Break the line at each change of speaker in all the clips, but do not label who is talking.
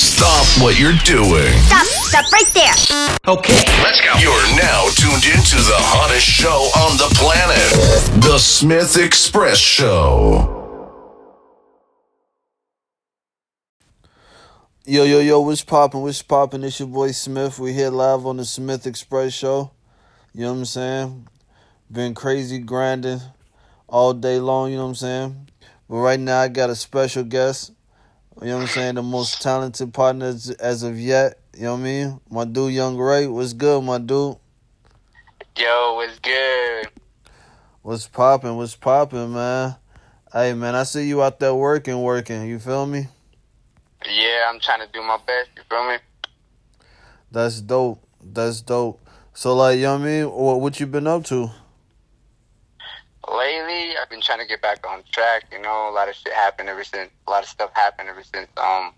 Stop what you're doing.
Stop, stop right there.
Okay.
Let's go. You're now tuned into the hottest show on the planet, The Smith Express Show.
Yo, yo, yo, what's poppin'? What's poppin'? It's your boy Smith. We here live on the Smith Express Show. You know what I'm saying? Been crazy grinding all day long, you know what I'm saying? But right now I got a special guest. You know what I'm saying? The most talented partners as, of yet. You know what I mean? My dude Young Rayy. What's good, my dude?
Yo, what's good?
What's poppin'? What's poppin', man? Hey man, I see you out there working, working. You feel me?
Yeah, I'm trying to do my best. You feel me?
That's dope. That's dope. So like, you know what I mean? What what you been up to?
Lately, I've been trying to get back on track. You know, a lot of shit happened ever since. A lot of stuff happened ever since um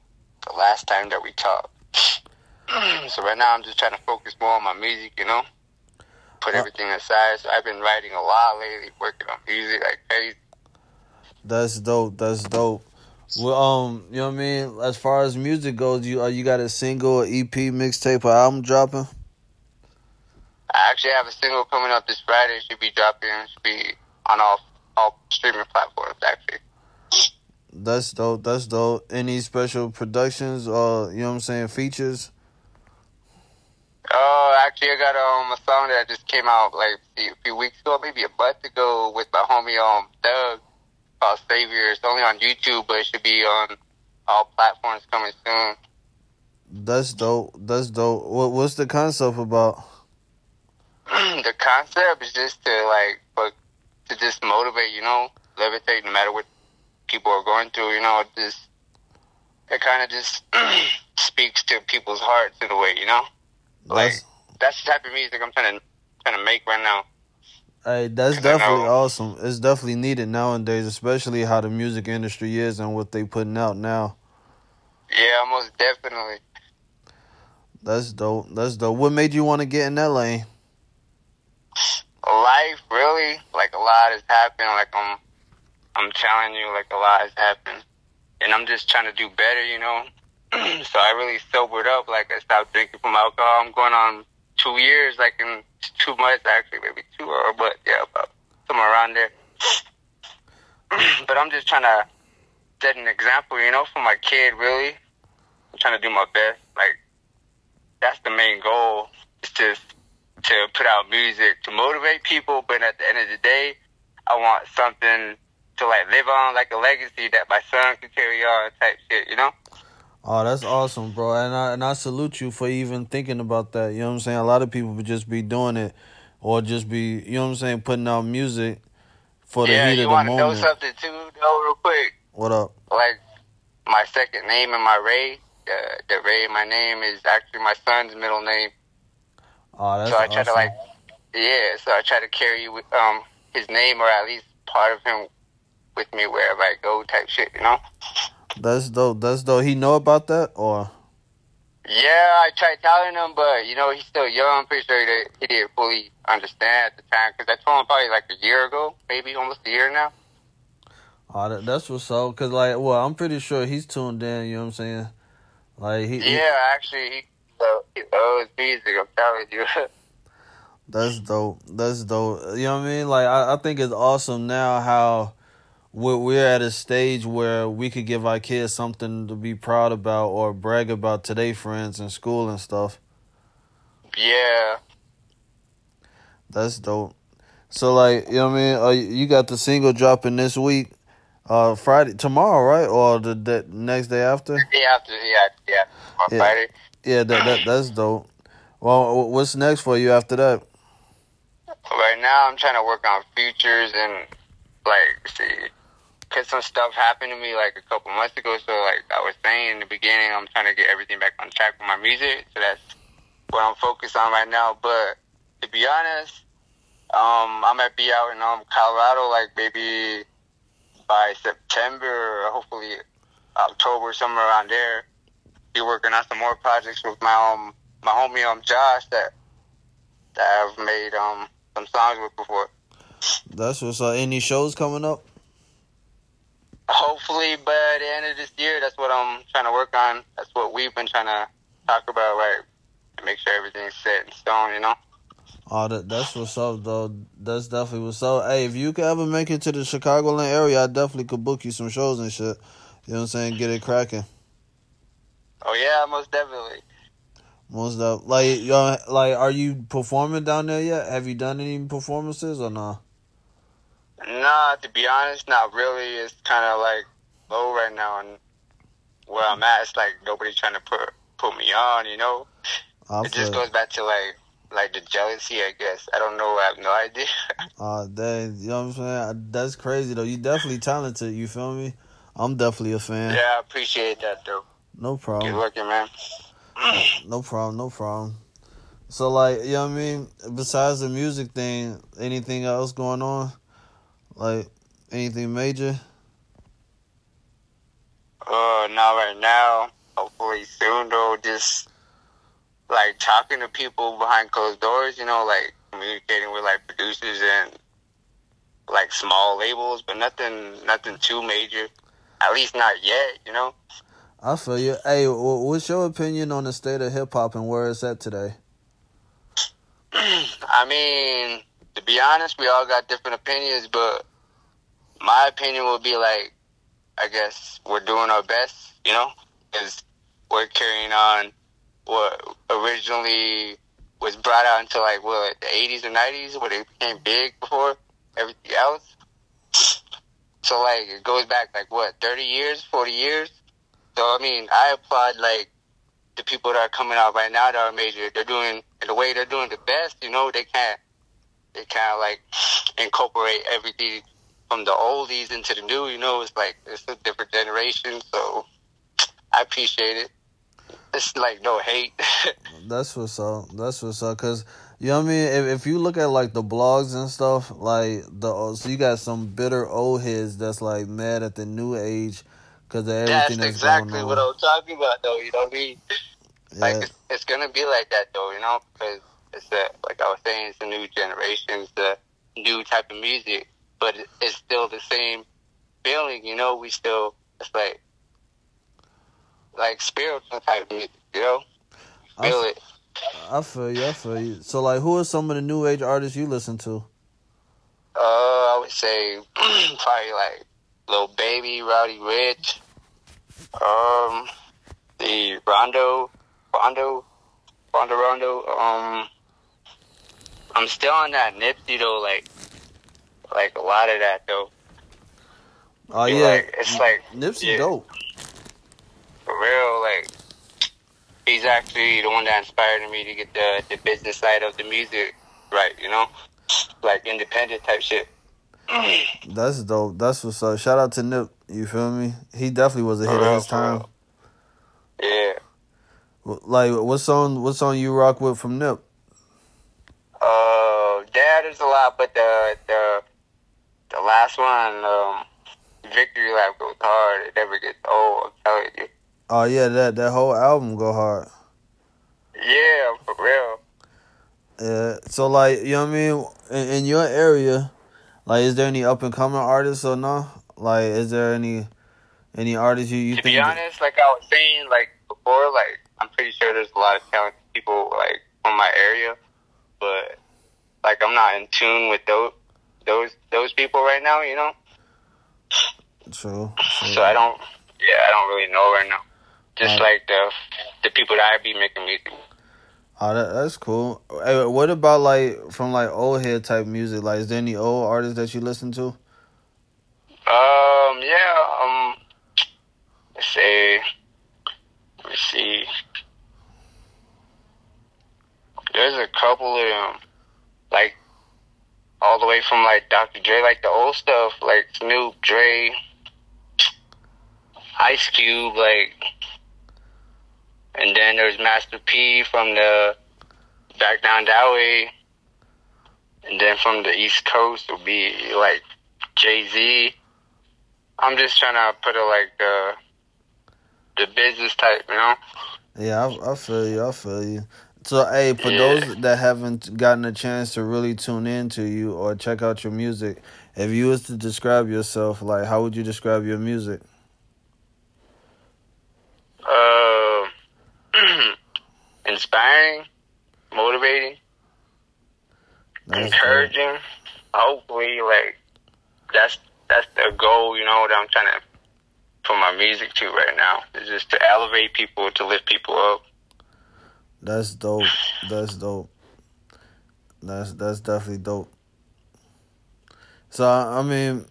the last time that we talked. so right now, I'm just trying to focus more on my music. You know, put
Uh,
everything aside. So I've been writing a lot lately, working on music like crazy.
That's dope. That's dope. Well, um, you know what I mean. As far as music goes, you uh, you got a single, EP, mixtape, or album dropping?
I actually have a single coming up this Friday. Should be dropping. Should be on all all streaming platforms. Actually.
That's dope. That's dope. Any special productions or you know what I'm saying features?
Oh, actually, I got um a song that just came out like a few weeks ago, maybe a month ago, with my homie um Doug called Savior. It's only on YouTube, but it should be on all platforms coming soon.
That's dope. That's dope. What what's the concept about?
the concept is just to like, to just motivate, you know, levitate no matter what people are going through. You know, it just it kind of just speaks to people's hearts in a way, you know. Like
That's
that's the type of music I'm trying to trying to make right now.
hey, that's definitely awesome. It's definitely needed nowadays, especially how the music industry is and what they putting out now.
Yeah, most definitely.
That's dope. That's dope. What made you want to get in that lane?
Life really like a lot has happened like i'm i'm telling you like a lot has happened. And i'm just trying to do better you know? So i really sobered up like i stopped drinking from alcohol. I'm going on two years like in two months actually maybe two or but yeah about somewhere around there. But i'm just trying to set an example you know for my kid really. I'm trying to do my best like that's the main goal it's just to put out music to motivate people, but at the end of the day, I want something to like live on, like a legacy that my son can carry on, type shit, you know?
Oh, that's awesome, bro. And I and I salute you for even thinking about that. You know what I'm saying? A lot of people would just be doing it or just be, you know what I'm saying, putting out music for the
yeah,
heat of the moment.
you want to know something too, though, real quick?
What up?
Like my second name and my Ray, the the Ray in my name is actually my son's middle name.
Oh, that's
so I try to like, yeah. So I try to carry um his name or at least part of him with me wherever I go, type shit, you know?
That's dope. That's dope. He know about that or
Yeah, I tried telling him, but you know he's still young. I'm pretty sure he, did, he didn't fully understand at the time because I told him probably like a year ago, maybe almost a year now.
oh, that, that's what's up. Cause like, well, I'm pretty sure he's tuned in. You know what I'm saying? Like he, he-
Yeah, actually, he, music. I'm telling you.
That's dope. That's dope. You know what I mean? Like I, I think it's awesome now how we're we're at a stage where we could give our kids something to be proud about or brag about to their friends in school and stuff.
yeah,
That's dope. So like, you know what I mean? Uh, you got the single dropping this week, uh, Friday tomorrow, right? Or the, the next day after?
yeah, after, yeah, yeah. On
Yeah.
Friday.
Yeah, that, that that's dope. Well, what's next for you after that?
Right now, I'm trying to work on futures and like see, cause some stuff happened to me like a couple months ago. So like I was saying in the beginning, I'm trying to get everything back on track with my music. So that's what I'm focused on right now. But to be honest, um, I might be out in um Colorado like maybe by September or hopefully October, somewhere around there. Be working on some more projects with my um my homie um Josh that that I've made um some songs with before.
That's what's up. Any shows coming up?
Hopefully by the end of this year, that's what I'm trying to work on. That's what we've been trying to talk about, right? To make sure everything's set in stone, you know.
Oh, that, that's what's up, though. That's definitely what's up. Hey, if you could ever make it to the Chicagoland area, I definitely could book you some shows and shit. You know what I'm saying? Get it cracking.
Oh yeah, most definitely.
Most of like, yo, like, are you performing down there yet? Have you done any performances or not?
Nah, to be honest, not really. It's kind of like low right now, and where I'm at, it's like nobody's trying to put put me on. You know,
I
it just goes back to like like the jealousy, I guess. I don't know. I have no idea.
Uh, dang, you know what I'm saying? That's crazy though. You definitely talented. You feel me? I'm definitely a fan.
yeah, I appreciate that though.
No problem.
Good looking, man.
No problem. No problem. So like, you know what I mean? Besides the music thing, anything else going on? Like anything major?
Uh, not right now. Hopefully soon though. Just like talking to people behind closed doors. You know, like communicating with like producers and like small labels, but nothing, nothing too major. At least not yet. You know.
I feel you. Hey, what's your opinion on the state of hip hop and where it's at today?
I mean, to be honest, we all got different opinions, but my opinion would be like, I guess we're doing our best, you know, because we're carrying on what originally was brought out into like what the eighties or nineties, where they became big before everything else. So like it goes back like what thirty years, forty years. So I mean, I applaud like the people that are coming out right now that are major. They're doing in the way they're doing the best. You know, they can't they kind of like incorporate everything from the oldies into the new. You know, it's like it's a different generation. So I appreciate it. It's like no hate.
That's what's up. That's what's up. Cause you know what I mean. If, if you look at like the blogs and stuff, like the so you got some bitter old heads that's like mad at the new age because everything
That's exactly what I'm talking about, though. You know what I mean? Like it's, it's gonna be like that, though. You know, because it's a, like I was saying, it's a new generation, it's a new type of music, but it's still the same feeling. You know, we still it's like like spiritual type of music. You know,
I,
feel
f-
it.
I feel you. I feel you. So like, who are some of the new age artists you listen to?
Uh, I would say probably like Lil Baby, Roddy Ricch, um, the Rondo, Rondo, Rondo, Rondo. Um, I'm still on that Nipsey though, like, like a lot of that though.
Oh yeah,
like- it's like-
Nipsey
yeah.
dope.
For real, like, he's actually the one that inspired me to get the the business side of the music right. You know, like independent type shit.
That's dope. That's what's up. Shout out to Nip. You feel me? He definitely was
real,
of his time.
Yeah.
Like, what song? What song you rock with from Nip?
Uh, yeah, there's a lot, but the the the last one, um, Victory Lap goes hard. It never gets old. I'm telling you.
Oh yeah, that that whole album go hard.
Yeah, for real.
Yeah. So like, you know what I mean? In, in your area, like, is there any up and coming artists or no? Like, is there any any artists you you
to
think?
be honest, like I was saying, like before, like I'm pretty sure there's a lot of talented people like from my area, but like I'm not in tune with those those those people right now. You know,
True. true.
so I don't. Yeah, I don't really know right now. Just
Uh,
like the the people that I be making music.
Oh, that, that's cool. Hey, what about like from like old head type music? Like, is there any old artists that you listen to?
Um, yeah, um, let's say, let me see. There's a couple of them, like, all the way from, like, Dr. Dre, like, the old stuff, like, Snoop, Dre, Ice Cube, like, and then there's Master P from the back down that way, and then from the East Coast will be, like, Jay-Z. I'm just trying to put it like the the business type, you know.
Yeah, I, I feel you. I feel you. So, hey, for
Yeah.
those that haven't gotten a chance to really tune in to you or check out your music, if you was to describe yourself, like how would you describe your music?
Uh, inspiring, motivating,
That's
encouraging. Hopefully, like that's that's the goal, you know, that I'm trying to put my music to right now. Is just to elevate people, to lift people up.
That's dope. That's dope. That's that's definitely dope. So I I mean,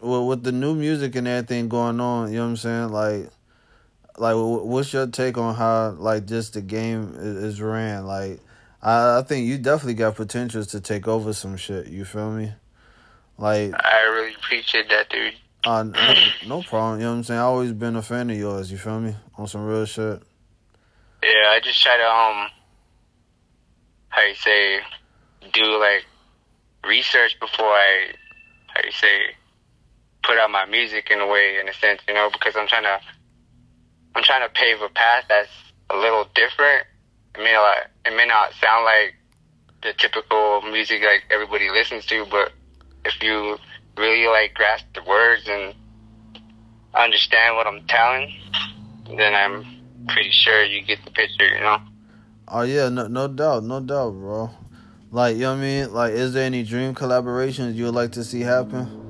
with, with the new music and everything going on, you know what I'm saying? Like, like what's your take on how like just the game is, ran? Like, I I think you definitely got potentials to take over some shit. You feel me? Like,
I really appreciate that, dude.
uh, no, no problem. You know what I'm saying? I always been a fan of yours. You feel me? On some real shit.
Yeah, I just try to um, how you say, do like research before I, how you say, put out my music in a way, in a sense, you know, because I'm trying to, I'm trying to pave a path that's a little different. It may not, it may not sound like the typical music like everybody listens to, but if you really like grasp the words and understand what I'm telling, then I'm pretty sure you get the picture, you know.
Oh yeah, no no doubt, no doubt, bro. Like you know what I mean? Like, is there any dream collaborations you would like to see happen?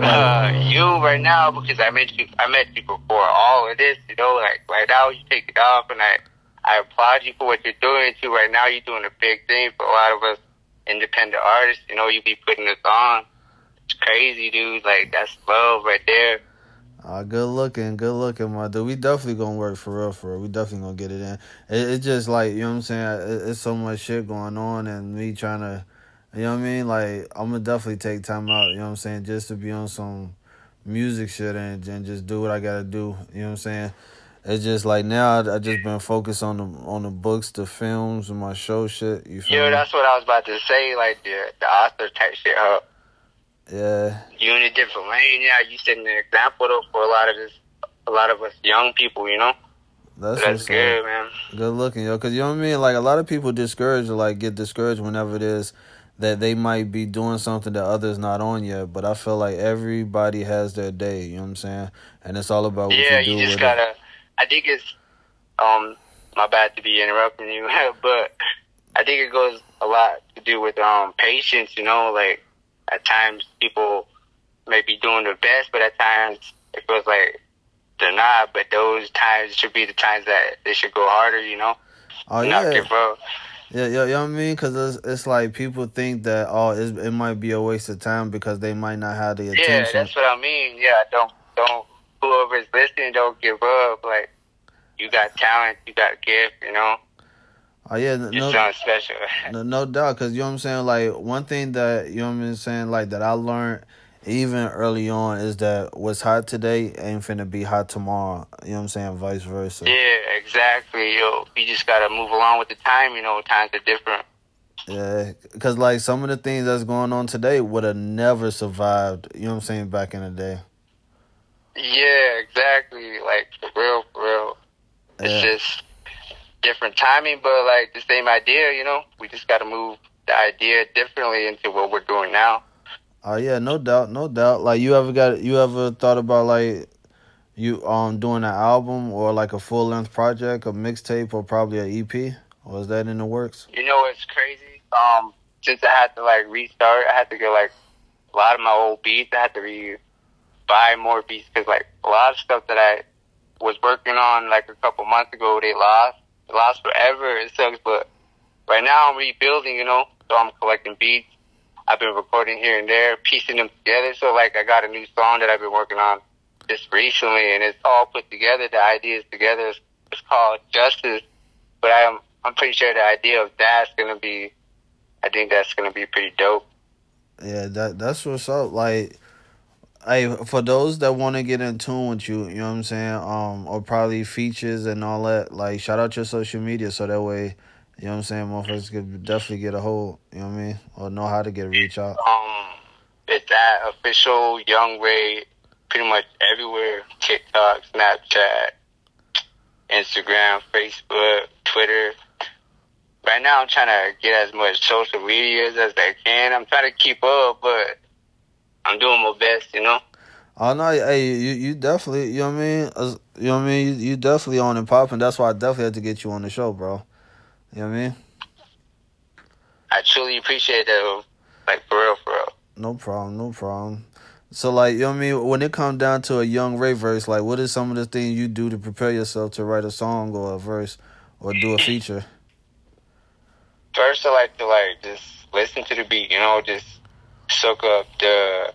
Uh, you right now because I met you. I met you before all of this. You know, like right now you take it off, and I I applaud you for what you're doing too. Right now you're doing a big thing for a lot of us independent artists. You know, you be putting us on. It's crazy, dude. Like that's love right there.
Uh, good looking, good looking, my dude. We definitely gonna work for real, for real. We definitely gonna get it in. It, it's just like you know what I'm saying. It, it's so much shit going on, and me trying to, you know what I mean. Like I'm gonna definitely take time out. You know what I'm saying, just to be on some music shit and, and just do what I gotta do. You know what I'm saying. It's just like now I, I just been focused on the on the books, the films, and my show shit. You feel
Yeah,
me?
that's what I was about to say. Like the the Oscar type shit. Huh?
Yeah,
You in a different lane. Yeah, you setting an example though for a lot of this, a lot of us young people. You know,
that's,
that's good, man.
Good looking, yo. Cause you know what I mean. Like a lot of people discouraged, or like get discouraged whenever it is that they might be doing something that others not on yet. But I feel like everybody has their day. You know what I'm saying? And it's all about what
yeah,
you do
you just
with
gotta. I think it's um my bad to be interrupting you, but I think it goes a lot to do with um patience. You know, like at times people may be doing their best, but at times it feels like they're not. But those times should be the times that they should go harder. You know,
it. Oh
not
yeah,
give up.
Yeah, yeah. You know what I mean? Cause it's it's like people think that oh, it's, it might be a waste of time because they might not have the attention.
Yeah, that's what I mean. Yeah, don't don't whoever's listening, don't give up. Like you got talent, you got gift. You know,
oh yeah, no,
you're special.
No, no doubt, cause you know what I'm saying. Like one thing that you know what I'm saying, like that I learned even early on is that what's hot today ain't finna be hot tomorrow. You know what I'm saying, vice versa.
Yeah, exactly. Yo, you just gotta move along with the time. You know, times are different.
Yeah, cause like some of the things that's going on today would have never survived. You know what I'm saying, back in the day.
Yeah, exactly. Like for real, for real. It's
Yeah.
just different timing, but like the same idea. You know, we just gotta move the idea differently into what we're doing now.
Oh yeah, no doubt, no doubt. Like you ever got you ever thought about like you um doing an album or like a full length project, a mixtape, or probably an EP, is that in the works?
You know what's crazy? Um, since I had to like restart, I had to get like a lot of my old beats. I had to re buy more beats because like a lot of stuff that I was working on like a couple months ago, they lost. They lost forever. It sucks, but right now I'm rebuilding. You know, so I'm collecting beats. I've been recording here and there, piecing them together. So like I got a new song that I've been working on just recently, and it's all put together. The ideas together. It's, it's called Justice, but I'm I'm pretty sure the idea of that's gonna be. I think that's gonna be pretty dope.
Yeah, that that's what's up. Like, hey, for those that want to get in tune with you, you know what I'm saying, um, or probably features and all that. Like, shout out your social media so that way, you know what I'm saying, motherfuckers could definitely get a hold. You know what I mean, or know how to get a reach out.
Um, it's that official Young Rayy, pretty much everywhere. TikTok, Snapchat, Instagram, Facebook, Twitter. Right now, I'm trying to get as much social medias as I can. I'm trying to keep up, but I'm doing my best, you know.
Oh no, hey, you you definitely, you know what I mean? You know what I mean? You, you definitely on and popping. That's why I definitely had to get you on the show, bro. You know what I mean?
I truly appreciate that, like for real, for real.
No problem, no problem. So like, you know what I mean? When it comes down to a young Rayy verse, like, what is some of the things you do to prepare yourself to write a song or a verse or do a feature?
First, I like to like just listen to the beat, you know, just soak up the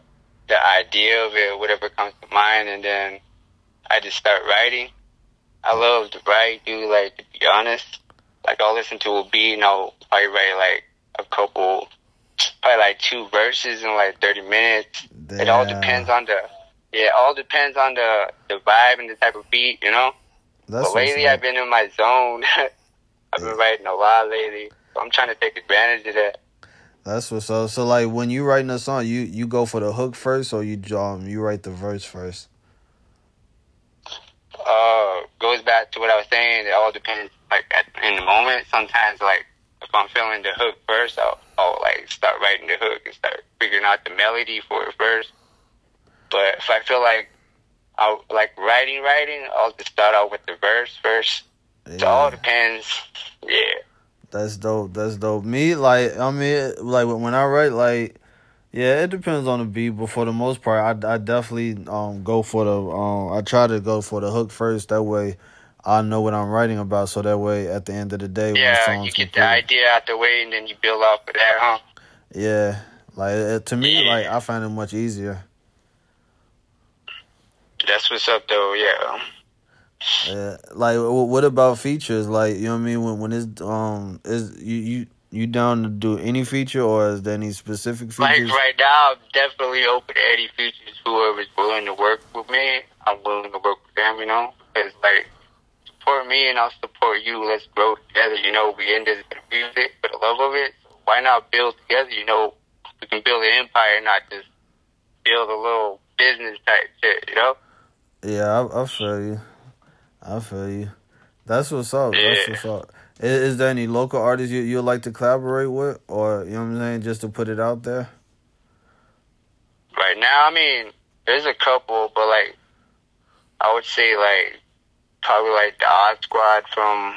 the idea of it, whatever comes to mind, and then I just start writing. I love to write, dude. Like to be honest, like I'll listen to a beat and I'll probably write like a couple, probably like two verses in like thirty minutes. It all depends on the yeah, it all depends on the the vibe and the type of beat, you know.
That's
but lately, I've been in my zone. I've been
Yeah.
writing a lot lately, so I'm trying to take advantage of that.
That's what's up. So like, when you writing a song, you you go for the hook first, or you um you write the verse first?
uh goes back to what I was saying. It all depends, like at, in the moment. Sometimes, like if I'm feeling the hook first, I'll, I'll like start writing the hook and start figuring out the melody for it first. But if I feel like I like writing, writing, I'll just start out with the verse first. It all depends. Yeah.
That's dope. That's dope. Me, like, I mean, like when I write, like, yeah, it depends on the beat, but for the most part, I, I definitely um go for the um I try to go for the hook first. That way, I know what I'm writing about. So that way, at the end of the day,
Yeah, you get the idea out the way and then you build off of that, huh?
yeah, like to me,
Yeah.
like I find it much easier.
That's what's up, though. Yeah.
Yeah, like what about features? Like you know what I mean? When when it's um is you you you down to do any feature or is there any specific features?
Like right now, I'm definitely open to any features. Whoever's willing to work with me, I'm willing to work with them. You know, because like support me and I'll support you. Let's grow together. You know, we in this music for the love of it. So why not build together? You know, we can build an empire, not just build a little business type shit. You know.
Yeah, I, I feel you. I feel you. That's what's up. That's
Yeah.
what's up. Is, is there any local artists you you like to collaborate with, or you know what I'm saying, just to put it out there?
Right now, I mean, there's a couple, but like, I would say like probably like the Odd Squad from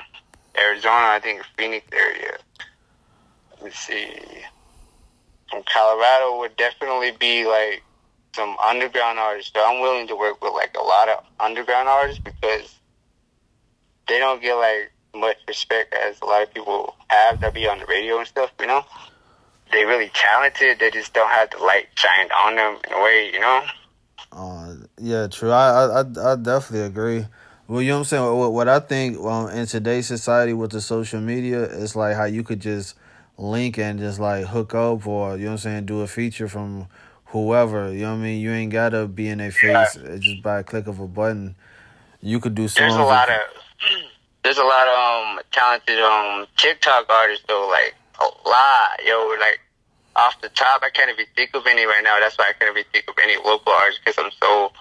Arizona. I think Phoenix area. Let me see. From Colorado would definitely be like some underground artists. So I'm willing to work with like a lot of underground artists because they don't get like much respect as a lot of people have that be on the radio and stuff. You know they really talented. They just don't have the light shined on them in a way, you know.
Uh, yeah, true. I, I I I definitely agree. Well, you know what I'm saying. What, what I think um, in today's society with the social media, it's like how you could just link and just like hook up, or you know what I'm saying, do a feature from whoever. You know what I mean. You ain't gotta be in their face uh, just by a click of a button. You could do songs.
There's a lot of there's a lot of um talented um TikTok artists though, like a lot, yo. Like off the top, I can't even think of any right now. That's why I can't even think of any local artists because I'm so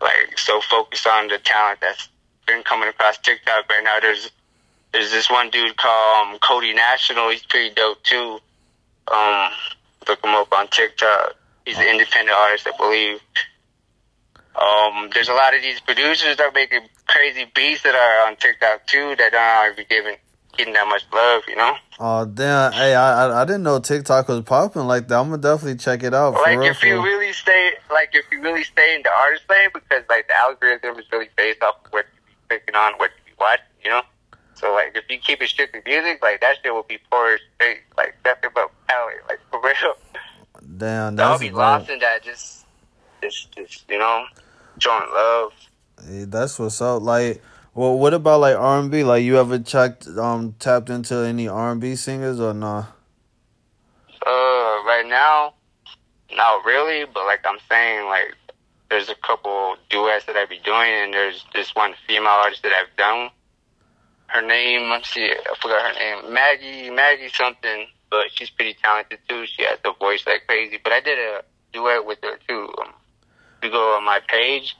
like so focused on the talent that's been coming across TikTok right now. There's there's this one dude called um, Cody National. He's pretty dope too. Um, look him up on TikTok. He's an independent artist, I believe. Um, there's a lot of these producers that are making crazy beats that are on TikTok too that aren't be giving getting that much love, you know.
Oh damn! Hey, I, I I didn't know TikTok was popping like that. I'm gonna definitely check it out.
Like
real,
if you really stay, like if you really stay in the artist lane, because like the algorithm is really based off of what you be clicking on, what you be watching, you know. So like if you keep it strictly music, like that shit will be poor straight, like nothing but talent, like for real.
Damn,
I'll be lost in that, just, just, just you know, showing love.
Hey, that's what's up. Like, well, what about like R and B? Like, you ever checked, um, tapped into any R and B singers or nah?
Uh, right now, not really, but like I'm saying, like there's a couple duets that I be doing, and there's this one female artist that I've done. Her name, let's see, I forgot her name, Maggie, Maggie something, but she's pretty talented too. She has the voice like crazy. But I did a duet with her too. Um, you go on my page,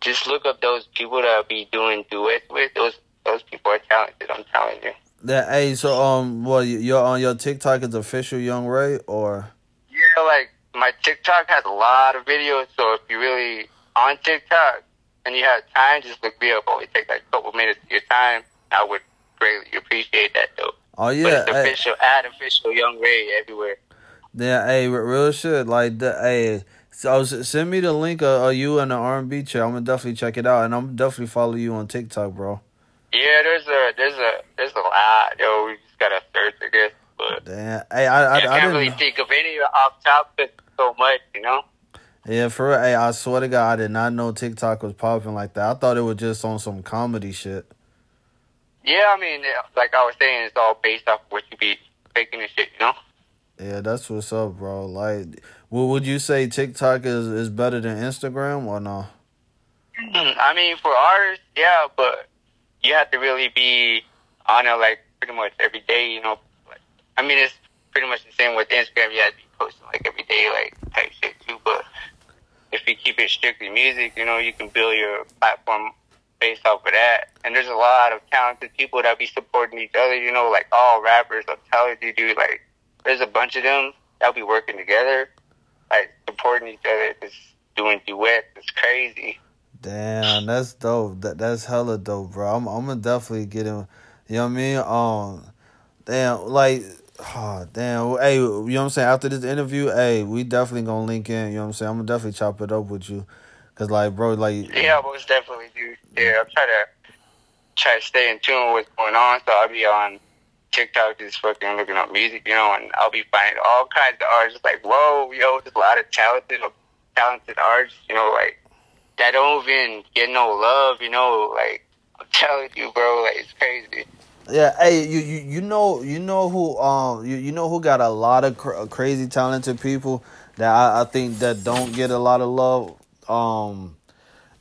just look up those people that I be doing duets with. Those those people are talented. I'm telling you.
That hey, so um, well, you- you're on your TikTok is official Young Rayy or
Yeah, like my TikTok has a lot of videos. So if you're really on TikTok and you have time, just look me up. Only take like a couple minutes of your time. I would greatly appreciate that though.
Oh
But
yeah,
it's
hey,
official, ad official Young Rayy everywhere.
yeah, hey, real shit. Like, the, hey, so send me the link of, of you and the R and B chair. I'm gonna definitely check it out, and I'm definitely follow you on TikTok, bro.
Yeah, there's a there's a there's a lot. Yo, we just gotta search, I guess. But
Damn, hey, I, I,
I,
I,
can't
didn't.
really think of any off top so much, you know.
Yeah, for real. Hey, I swear to God, I did not know TikTok was popping like that. I thought it was just on some comedy shit.
Yeah, I mean, like I was saying, it's all based off what you be faking and shit, you know.
Yeah, that's what's up, bro. Like, would would you say TikTok is, is better than Instagram or no?
Hmm, I mean, for artists, yeah, but you have to really be on it like pretty much every day, you know. I mean, it's pretty much the same with Instagram. You have to be posting like every day, like type shit too. But if you keep it strictly music, you know, you can build your platform based off of that. And there's a lot of talented people that be supporting each other, you know, like all rappers. I'm you, dude, like there's a bunch of them that'll be working together, like supporting each other, just doing duets. It's crazy.
Damn, that's dope. That that's hella dope, bro. I'm I'm gonna definitely get him. You know what I mean? Um, damn, like, oh, damn. Hey, you know what I'm saying? After this interview, hey, we definitely gonna link in. You know what I'm saying? I'm gonna definitely chop it up with you, cause like, bro, like,
Yeah, most definitely, dude. Yeah, I'm trying to try to stay in tune with what's going on. So I'll be on TikTok just fucking looking up music, you know, and I'll be finding all kinds of artists. Like, whoa, yo, there's a lot of talented, talented artists, you know, like that don't even get no love, you know. Like I'm telling you, bro, like it's crazy.
Yeah, hey, you, you you know you know who um you, you know who got a lot of cr- crazy talented people that I, I think that don't get a lot of love um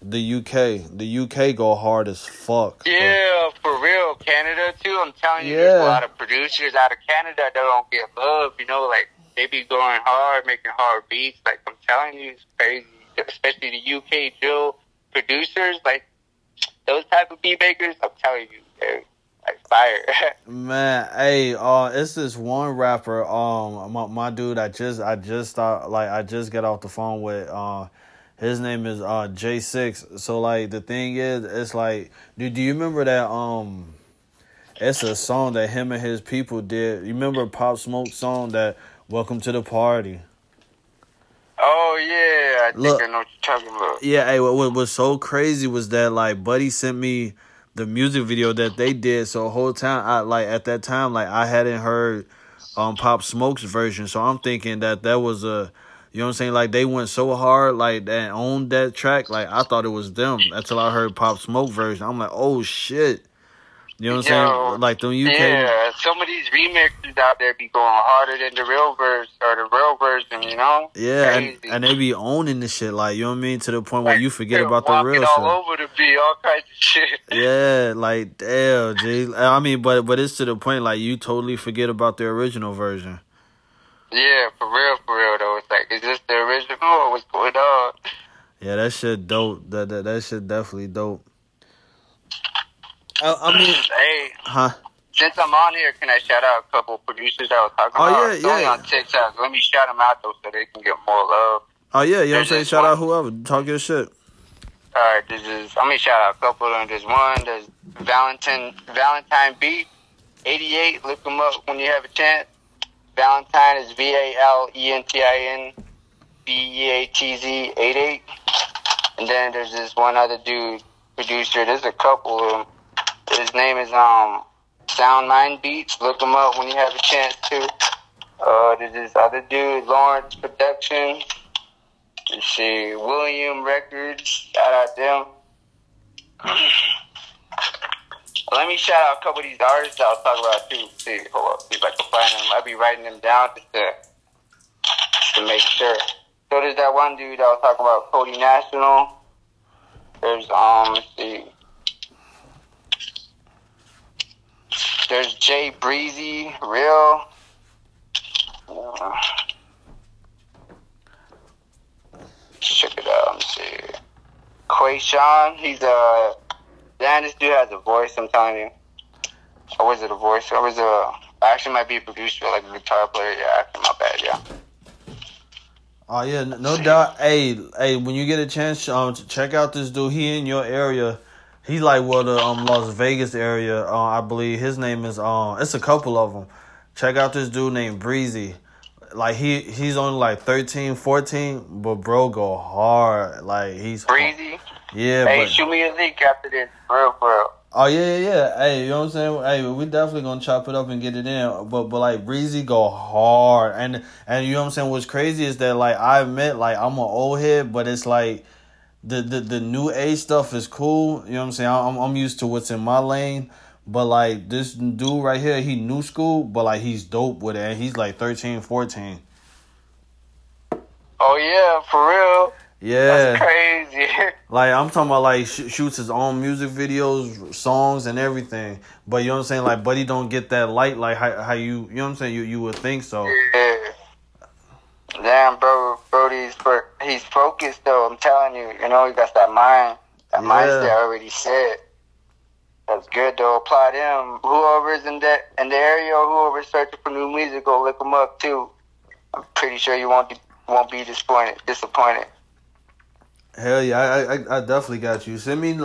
the UK the UK go hard as fuck
Yeah, for real, Canada too. I'm telling you, there's a lot of producers out of Canada that don't get love. You know, like they be going hard, making hard beats. Like I'm telling you, it's crazy. Especially the UK drill producers, like those type of beat makers. I'm telling you, they're like fire.
Man, hey, uh, it's this one rapper, um, my, my dude. I just, I just start, like, I just got off the phone with, uh, his name is uh J Six. So like, the thing is, it's like, do do you remember that? Um, it's a song that him and his people did. You remember Pop Smoke song that "Welcome to the Party"?
oh yeah, I think
Look.
I know what you're talking about.
Yeah, hey, what, what was so crazy was that like Buddy sent me the music video that they did. So the whole time, I like at that time, like I hadn't heard um Pop Smoke's version. So I'm thinking that that was a, you know what I'm saying? Like they went so hard, like that on that track. Like I thought it was them until I heard Pop Smoke version. I'm like, oh shit. You know what I'm
Yo,
saying? Like the UK.
Yeah, some of these remixes out there be going harder than the real verse or the real version. You know?
Yeah, and, and they be owning the shit, like you know what I mean, to the point where
Like,
you forget about the real
all
shit.
over the beat, all kinds of shit.
Yeah, like damn, G. I mean, but but it's to the point like you totally forget about the original version.
Yeah, for real, for real though. It's like, is this the original or what's going on?
Yeah, that shit dope. That that, that shit definitely dope. I, I mean,
hey,
huh?
since I'm on here, can I shout out a couple producers I was talking
Oh,
about?
yeah,
It's only
yeah.
on TikTok. Let me shout them out though, so they can get more love.
Oh yeah, you know what I'm saying?
this
Shout out whoever. Talk your shit.
All right, this is. I'm gonna shout out a couple of them. There's one. There's Valentine Valentine B, 88. Look them up when you have a chance. Valentine is V A L E N T I N B E A T Z 88. And then there's this one other dude producer. There's a couple of them. His name is um Sound Mind Beats. Look him up when you have a chance to. Uh, there's this other dude, Lawrence Production. Let's see, William Records. Shout out them. Let me shout out a couple of these artists I was talking about too. See, hold up, see if I can find them. I'll be writing them down just to, to make sure. So there's that one dude I was talking about, Cody National. There's um, let's see. There's Jay Breezy, real. Check it out. Let me see. Quayshawn, he's a. This dude has a voice. I'm telling you. Or was it a voice? Or was it a? Actually, might be a producer, like a guitar player. Yeah, my bad. Yeah.
Oh yeah, no doubt. Hey, hey, when you get a chance, um, check out this dude. He in your area. He's like well the um Las Vegas area. Uh, I believe his name is um. It's a couple of them. Check out this dude named Breezy. Like he he's only like 13, 14, but bro go hard. Like he's
Breezy.
Yeah,
Hey,
but
shoot me a link after this, for real, for real.
oh yeah, yeah, yeah. Hey, you know what I'm saying? Hey, we definitely gonna chop it up and get it in. But but like Breezy go hard, and and you know what I'm saying? What's crazy is that like I admit like I'm an old head, but it's like the the the new age stuff is cool. You know what I'm saying? I'm I'm used to what's in my lane. But like this dude right here, he new school, but like he's dope with it. And he's like 13, 14.
Oh yeah, for real.
Yeah.
That's crazy.
Like I'm talking about like sh- shoots his own music videos, songs and everything. But you know what I'm saying? Like Buddy don't get that light like how, how you you know what I'm saying? You you would think so.
yeah. Damn, bro, Brody's he's focused though. I'm telling you, you know, he got that mind, that
Yeah.
mindset already set. That's good though. Apply them. Whoever's in that in the area or whoever's searching for new music, go look them up too. I'm pretty sure you won't be, won't be disappointed. Disappointed.
Hell yeah, I, I I definitely got you. Send me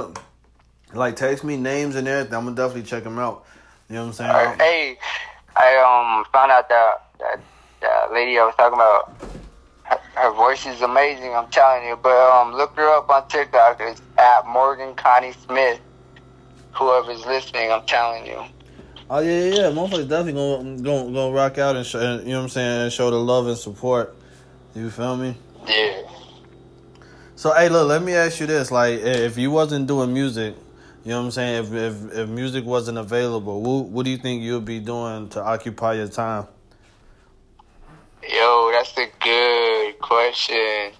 like text me names and everything. I'm gonna definitely check them out. You know what I'm saying?
Hey, I um found out that that, that lady I was talking about. Her, her voice is amazing. I'm telling you. But um, look her up on TikTok. It's at Morgan Connie Smith. Whoever's listening, I'm telling you.
Oh yeah, yeah, yeah. Motherfuckers definitely gonna gonna, gonna rock out and show, you know what I'm saying, and show the love and support. You feel me?
Yeah.
So hey, look, let me ask you this: like, if you wasn't doing music, you know what I'm saying? If if, if music wasn't available, what what do you think you'd be doing to occupy your time?
Yo, that's a good question.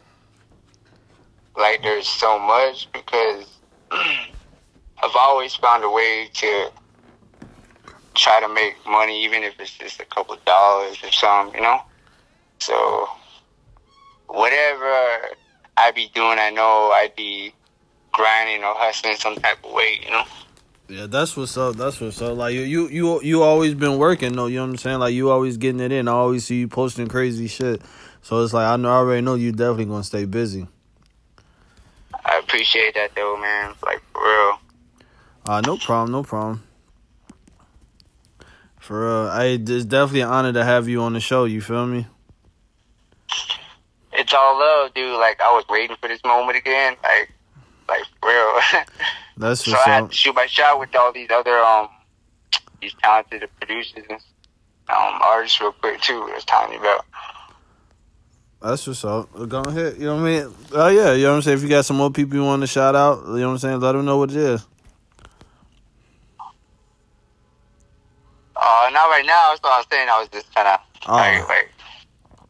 Like, there's so much because I've always found a way to try to make money, even if it's just a couple dollars or something, you know? So, whatever I be doing, I know I'd be grinding or hustling some type of way, you know?
Yeah, that's what's up. That's what's up. Like you, you, you, you always been working though. You know what I'm saying? Like you always getting it in. I always see you posting crazy shit. So it's like I know, I already know you definitely gonna stay busy.
I appreciate that, though, man. Like, for real.
Uh, no problem, no problem. For real, I it's definitely an honor to have you on the show. You feel me?
All love, dude. Like I was waiting for this moment again. Like, like for real.
That's
so I had to shoot my shot with all these other um these talented producers and um artists real quick too. I was telling you about.
That's what's up. Go ahead. You know what I mean? Oh yeah. You know what I'm saying? If you got some more people you want to shout out, you know what I'm saying? Let them know what it is.
Uh, not right now. That's what I was saying. I was just kind of
Oh.
like, like,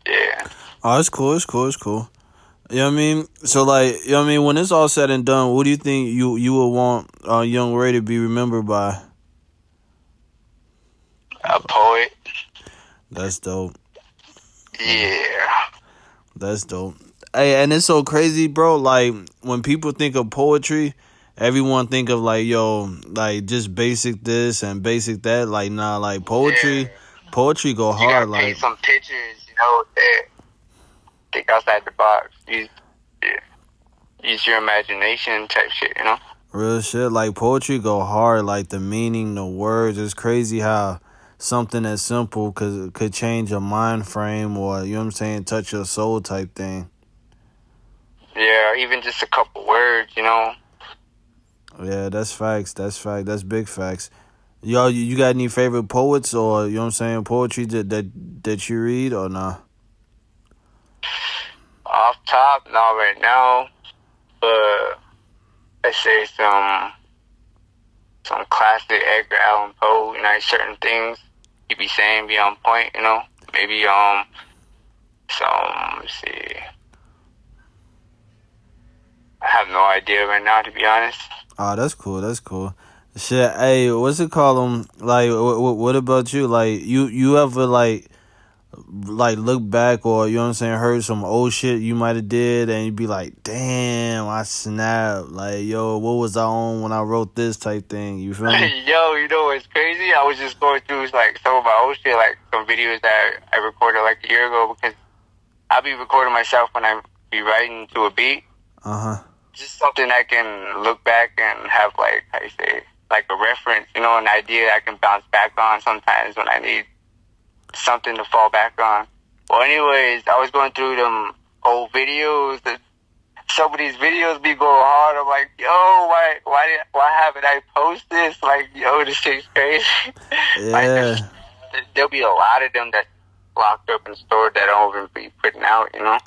yeah.
Oh, it's cool. It's cool. It's cool. You know what I mean? So like, you know what I mean? When it's all said and done, what do you think you you would want uh, Young Rayy to be remembered by?
A poet.
That's dope.
Yeah.
That's dope. Hey, and it's so crazy, bro. Like when people think of poetry, everyone think of like, yo, like just basic this and basic that. Like, nah, like poetry,
Yeah.
poetry go
You
hard. Like,
some pictures, you know, that think outside the box. Use, yeah. Use your imagination type shit, you know.
real shit. Like poetry go hard. Like the meaning, the words. It's crazy how something as simple could could change your mind frame or you know what I'm saying, touch your soul type thing.
Yeah, even just a couple words, you know.
Yeah, that's facts. That's fact. That's big facts. Yo, you, you got any favorite poets or you know what I'm saying, poetry that that, that you read or nah?
Off top, not right now, but let's say some some classic Edgar Allan Poe. You know, certain things he be saying be on point. You know, maybe um some let's see. I have no idea right now, to be honest.
Oh, that's cool. That's cool. Shit, hey, what's it called? Um, like, what, what about you? Like, you you ever like, like look back or you know what I'm saying, heard some old shit you might have did, and you'd be like, damn, I snapped. Like, yo, what was I on when I wrote this type thing? You feel me?
Yo, you know what's crazy? I was just going through like some of my old shit, like some videos that I recorded like a year ago because I'll be recording myself when I be writing to a beat.
Uh huh.
Just something I can look back and have like how you say like a reference, you know, an idea I can bounce back on sometimes when I need something to fall back on. Well, anyways, I was going through them old videos. That some of these videos be going hard. I'm like, yo, why, why, did, why haven't I post this? Like, yo, this shit's crazy.
Yeah.
there's- there'll be a lot of them that locked up and stored that I don't even be putting out, you know.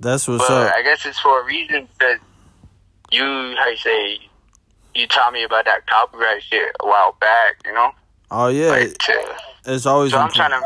That's what's
But
up.
I guess it's for a reason because you, I say, you taught me about that copyright shit a while back, you know.
Oh yeah,
Like, to,
it's always.
so I'm trying to,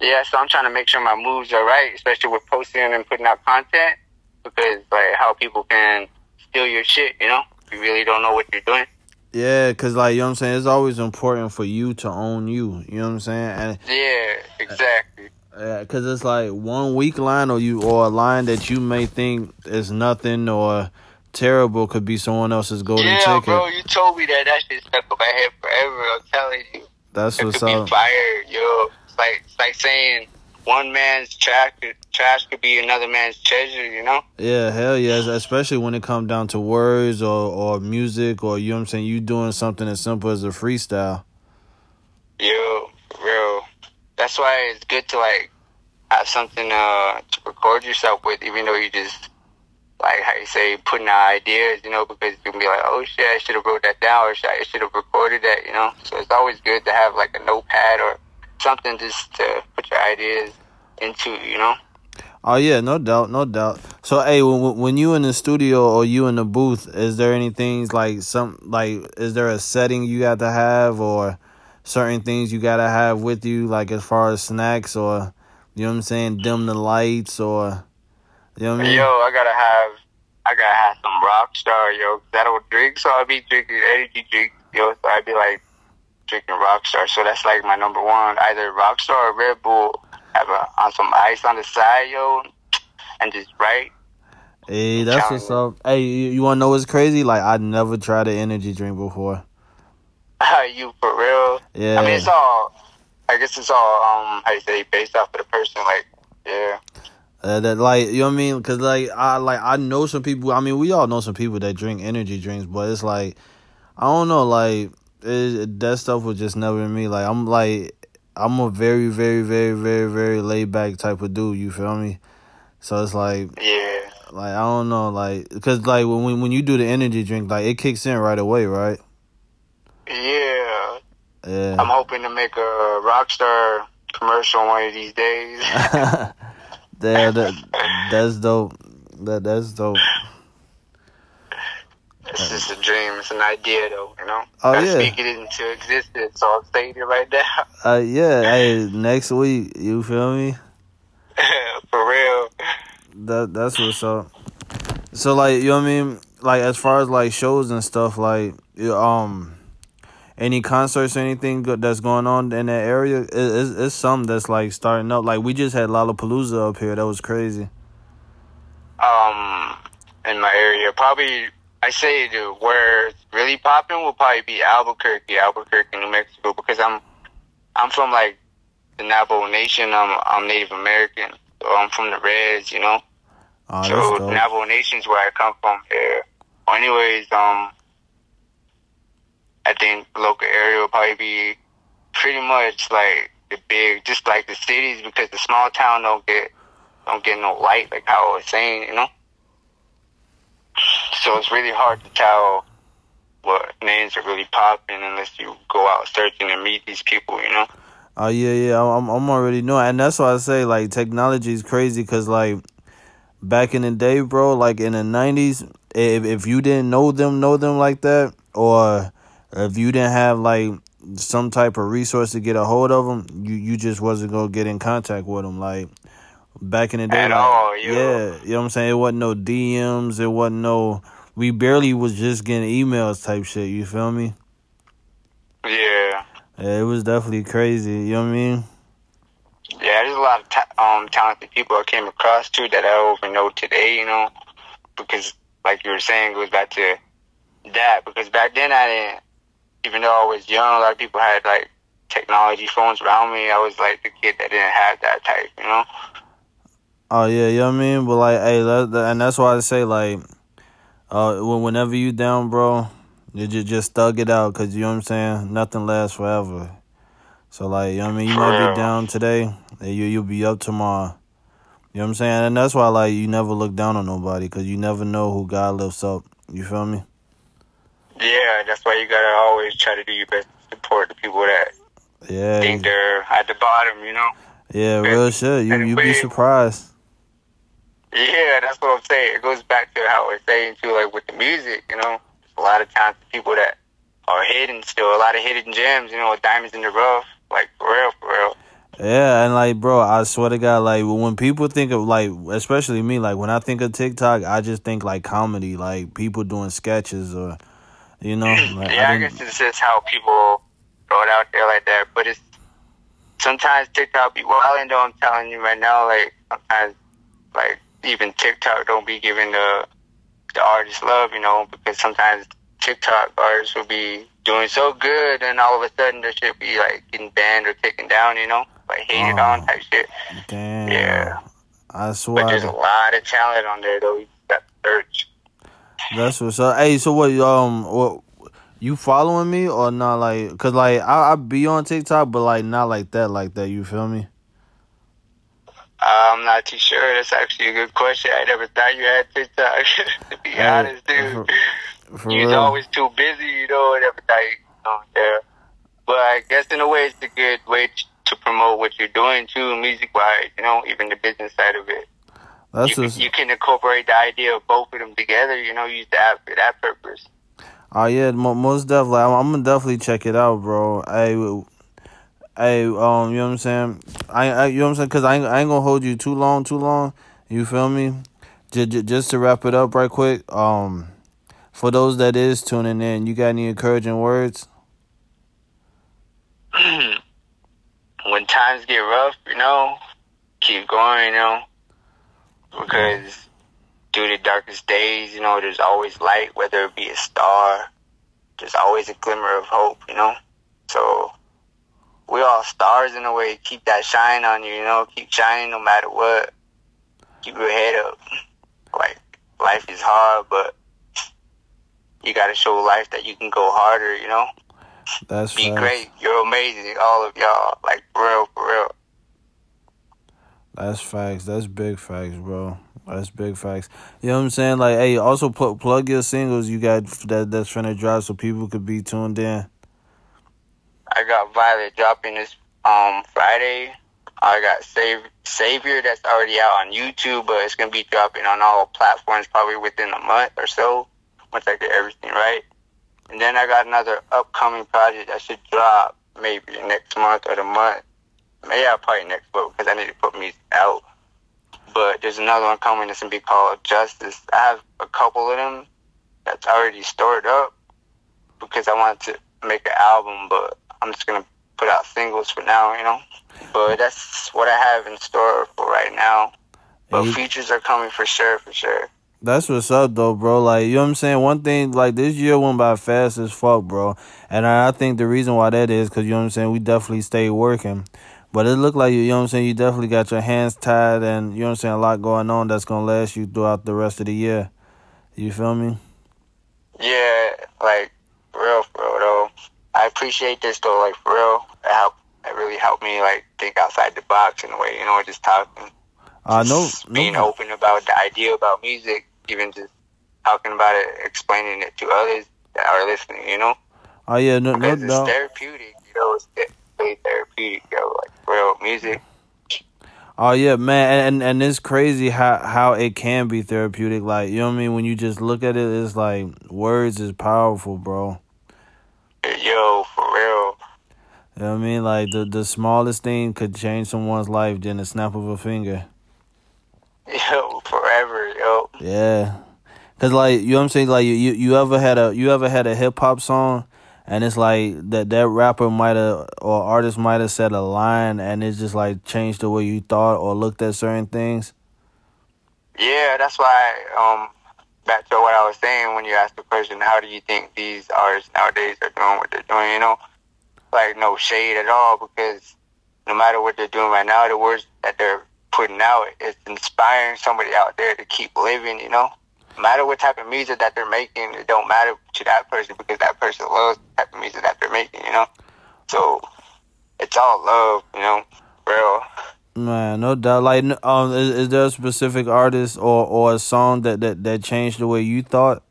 yeah. So I'm trying to make sure my moves are right, especially with posting and putting out content, because like how people can steal your shit, you know. You really don't know what you're doing.
Yeah, cause like you know what I'm saying. It's always important for you to own you. You know what I'm saying? And
Yeah, exactly.
Yeah, cause it's like one weak line or you or a line that you may think is nothing or terrible could be someone else's golden
Yeah,
ticket.
bro, you told me that. That shit stuck in my head forever. I'm telling you.
That's
It
what's
could be
up.
fire, yo. It's like it's like saying one man's trash trash could be another man's treasure, you know?
Yeah, hell yes. Especially when it comes down to words or or music or you know what I'm saying. You doing something as simple as a freestyle.
Yo, real. That's why it's good to like have something uh to record yourself with, even though you just like how you say putting out ideas, you know, because you can be like, oh shit, I should have wrote that down, or shit, I should have recorded that, you know. So it's always good to have like a notepad or something just to put your ideas into, you know.
Oh yeah, no doubt, no doubt. So hey, when when you in the studio or you in the booth, is there any things like some like is there a setting you got to have or certain things you got to have with you like as far as snacks or you know what I'm saying, dim the lights or you know what I mean?
Yo, I gotta have, I gotta have some Rockstar, yo. 'cause I don't drink, so I'll be drinking energy drinks, yo. So I'd be like drinking Rockstar. So that's like my number one, either Rockstar or Red Bull. Have a, on some ice on the side, yo, and just right.
Hey, that's what's up. Hey, you, you want to know what's crazy? Like I never tried an energy drink before.
you for real?
Yeah.
I mean, it's all. I guess it's all um how you say based off of the person. Like, yeah,
Uh, that like you know what I mean? Cause like I like I know some people. I mean, we all know some people that drink energy drinks, but it's like I don't know. Like it, that stuff was just never in me. Like I'm like I'm a very very very very very laid back type of dude. You feel me? So it's like
yeah,
like I don't know. Like because like when when you do the energy drink, like it kicks in right away, right?
yeah.
Yeah.
I'm hoping to make a Rockstar commercial one of these days.
yeah, that that's dope. That that's dope.
It's just a dream. It's an idea, though. You know.
Oh,
Gotta
yeah.
Speak it into existence. So I'm saying it right now.
Uh, yeah. Hey, next week, you feel me?
For real.
That that's what's up. So like you know what I mean? Like as far as like shows and stuff, like um, any concerts or anything good that's going on in that area? It, it's it's some that's like starting up. Like we just had Lollapalooza up here. That was crazy.
Um, in my area, probably I say the where it's really popping will probably be Albuquerque, Albuquerque, New Mexico, because I'm I'm from like the Navajo Nation. I'm I'm Native American, so I'm from the Reds, you know.
Oh,
so. Navajo Nation's where I come from here. Well, anyways, um, I think local area will probably be pretty much like the big, just like the cities, because the small town don't get don't get no light, like how I was saying, you know. So it's really hard to tell what names are really popping unless you go out searching and meet these people, you know.
Oh yeah, yeah. I'm I'm already knowing, and that's why I say like technology is crazy because like back in the day, bro, like in the '90s, if if you didn't know them, know them like that, or if you didn't have like some type of resource to get a hold of them, you you just wasn't gonna get in contact with them. Like back in the day,
At
like,
all, yo.
yeah, you know what I'm saying. It wasn't no DMs. It wasn't no. We barely was just getting emails type shit. You feel me?
Yeah.
Yeah, it was definitely crazy. You know what I mean?
Yeah, there's a lot of ta- um talented people I came across too that I don't even know today, you know, because like you were saying, it goes back to that. Because back then I didn't, even though I was young, a lot of people had like technology phones around me. I was like the kid that didn't have that type, you know.
Oh yeah, you know what I mean. But like, hey, that, that, and that's why I say like, uh, whenever you down, bro, you just just thug it out, cause you know what I'm saying. Nothing lasts forever. So like, you know what I mean. You might be down today, and you you'll be up tomorrow. You know what I'm saying? And that's why like you never look down on nobody, cause you never know who God lifts up. You feel me?
Yeah, that's why you gotta always try to do your best to support the people that
yeah
think they're at the bottom. You know.
Yeah, real shit. You you be surprised.
Yeah, that's what I'm saying. It goes back to how we're saying too, like with the music, you know, a lot of times people that are hidden still, a lot of hidden gems, you know, diamonds in the rough, like for real, for real.
Yeah, and like, bro, I swear to God, like when people think of like, especially me, like when I think of TikTok, I just think like comedy, like people doing sketches or, you know.
Like, yeah, I, I guess it's just how people throw it out there like that, but it's sometimes TikTok be wilding. Though I'm telling you right now, like sometimes, like even TikTok don't be giving the the artists love, you know, because sometimes TikTok artists will be doing so good, and all of a sudden they should be like getting banned or taken down, you know, like hated oh, on type shit.
Damn.
Yeah.
I swear.
But there's a lot of talent on there though. You got search.
That's what's up. Hey, so what? Um, what? You following me or not? Like, cause like I I be on TikTok, but like not like that, like that. You feel me?
I'm not too sure. That's actually a good question. I never thought you had TikTok. to be hey, honest, dude, for, you're always too busy. You know, I never thought you know there. But I guess in a way, it's a good way to promote what you're doing too, music wise. You know, even the business side of it. That's you, just, you can incorporate the idea of both of them together. You know, use the app for that purpose.
Oh yeah, most definitely. I'm, I'm, gonna definitely check it out, bro. Hey, hey, um, you know what I'm saying? I, I you know what I'm saying? Cause I ain't, I ain't gonna hold you too long, too long. You feel me? Just, just to wrap it up right quick. Um, for those that is tuning in, you got any encouraging words?
when times get rough, you know, keep going, you know, because through the darkest days, you know, there's always light, whether it be a star. There's always a glimmer of hope, you know? So we all stars in a way. Keep that shine on you, you know? Keep shining no matter what. Keep your head up. Like, life is hard, but you gotta show life that you can go harder, you know?
That's
Be facts. great. You're amazing, all of y'all. Like, for real, for real.
That's facts. That's big facts, bro. That's big facts. You know what I'm saying? Like, hey, also put plug your singles you got that that's finna drop so people could be tuned in.
I got Violet dropping this um Friday. I got Save Savior that's already out on YouTube, but it's gonna be dropping on all platforms probably within a month or so once I get everything right. And then I got another upcoming project that should drop maybe next month or the month. Maybe I'll probably next month because I need to put music out. But there's another one coming that's gonna be called Justice. I have a couple of them that's already stored up because I wanted to make an album, but I'm just gonna put out singles for now, you know. But that's what I have in store for right now. But you, features are coming for sure, for sure.
That's what's up though, bro. Like you know what I'm saying. One thing, like this year went by fast as fuck, bro. And I think the reason why that is because you know what I'm saying. We definitely stayed working. But it looked like you, you know what I'm saying, you definitely got your hands tied and you know what I'm saying, a lot going on that's gonna last you throughout the rest of the year. You feel me?
Yeah, like real for real though. I appreciate this though, like for real. It helped it really helped me like think outside the box in a way, you know, just talking.
I uh, know
being
no.
open about the idea about music, even just talking about it, explaining it to others that are listening, you know?
Oh yeah, no,
because
no,
it's therapeutic, you know, it's really therapeutic, yo, like real music.
Oh yeah, man, and and it's crazy how how it can be therapeutic. Like you know what I mean. When you just look at it, it's like words is powerful, bro.
Yo, for real.
You know what I mean? Like the the smallest thing could change someone's life in a snap of a finger.
Yo, forever, yo.
Yeah, cause like you know what I'm saying. Like you you ever had a you ever had a hip hop song and it's like that that rapper might have or artist might have said a line and it's just like changed the way you thought or looked at certain things
yeah that's why um back to what i was saying when you asked the question how do you think these artists nowadays are doing what they're doing you know like no shade at all because no matter what they're doing right now the words that they're putting out, it's inspiring somebody out there to keep living. You know, no matter what type of music that they're making, it don't matter to that person because that person loves the type of music that they're making. You know, so it's all love. You know, real.
Man, no doubt. Like, um, is, is there a specific artist or, or a song that, that, that changed the way you thought?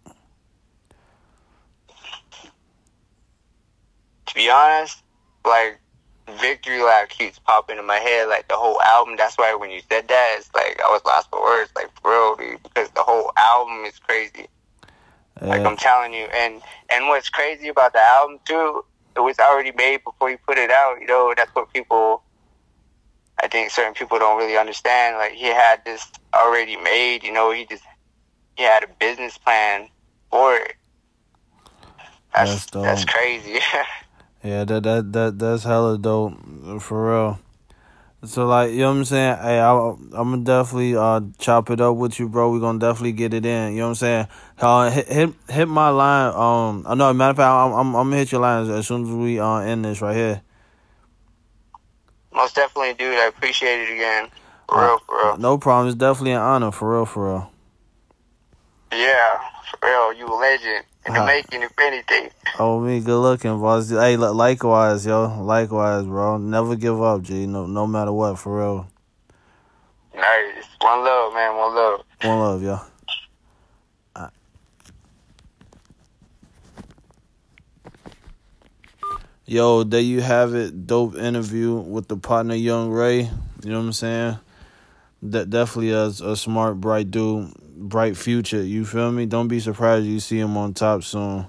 To be honest, like Victory Lap keeps popping in my head. Like the whole album. That's why when you said that, it's like I was lost for words. Like for real, dude, because the whole album is crazy. Yeah. Like I'm telling you, and and what's crazy about the album too, it was already made before you put it out. You know, that's what people I think certain people don't really understand. Like he had this already made, you know, he just he had a business plan for it. That's that's, that's crazy.
yeah, that that that that's hella dope for real. So like you know what I'm saying? Hey, I, I'm gonna definitely uh chop it up with you, bro. We're gonna definitely get it in. You know what I'm saying? Uh, hit hit, hit my line. Um, I know. Matter of fact, I'm, I'm I'm gonna hit your line as soon as we uh end this right here.
Most definitely, dude. I appreciate it again. For real, for real.
No problem. It's definitely an honor. For real, for real.
Yeah, for real. You a legend in the uh, making, if anything.
Oh, me, good looking, boss. Hey, likewise, yo. Likewise, bro. Never give up, G. No, no matter what, for real.
Nice. One love, man. One love.
One love, yo. Yo, there you have it. Dope interview with the partner Young Rayy. You know what I'm saying? That definitely a, a smart, bright dude, bright future. You feel me? Don't be surprised you see him on top soon.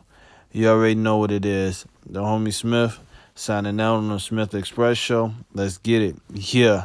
You already know what it is. The homie Smith signing out on the Smith Express show. Let's get it. Yeah.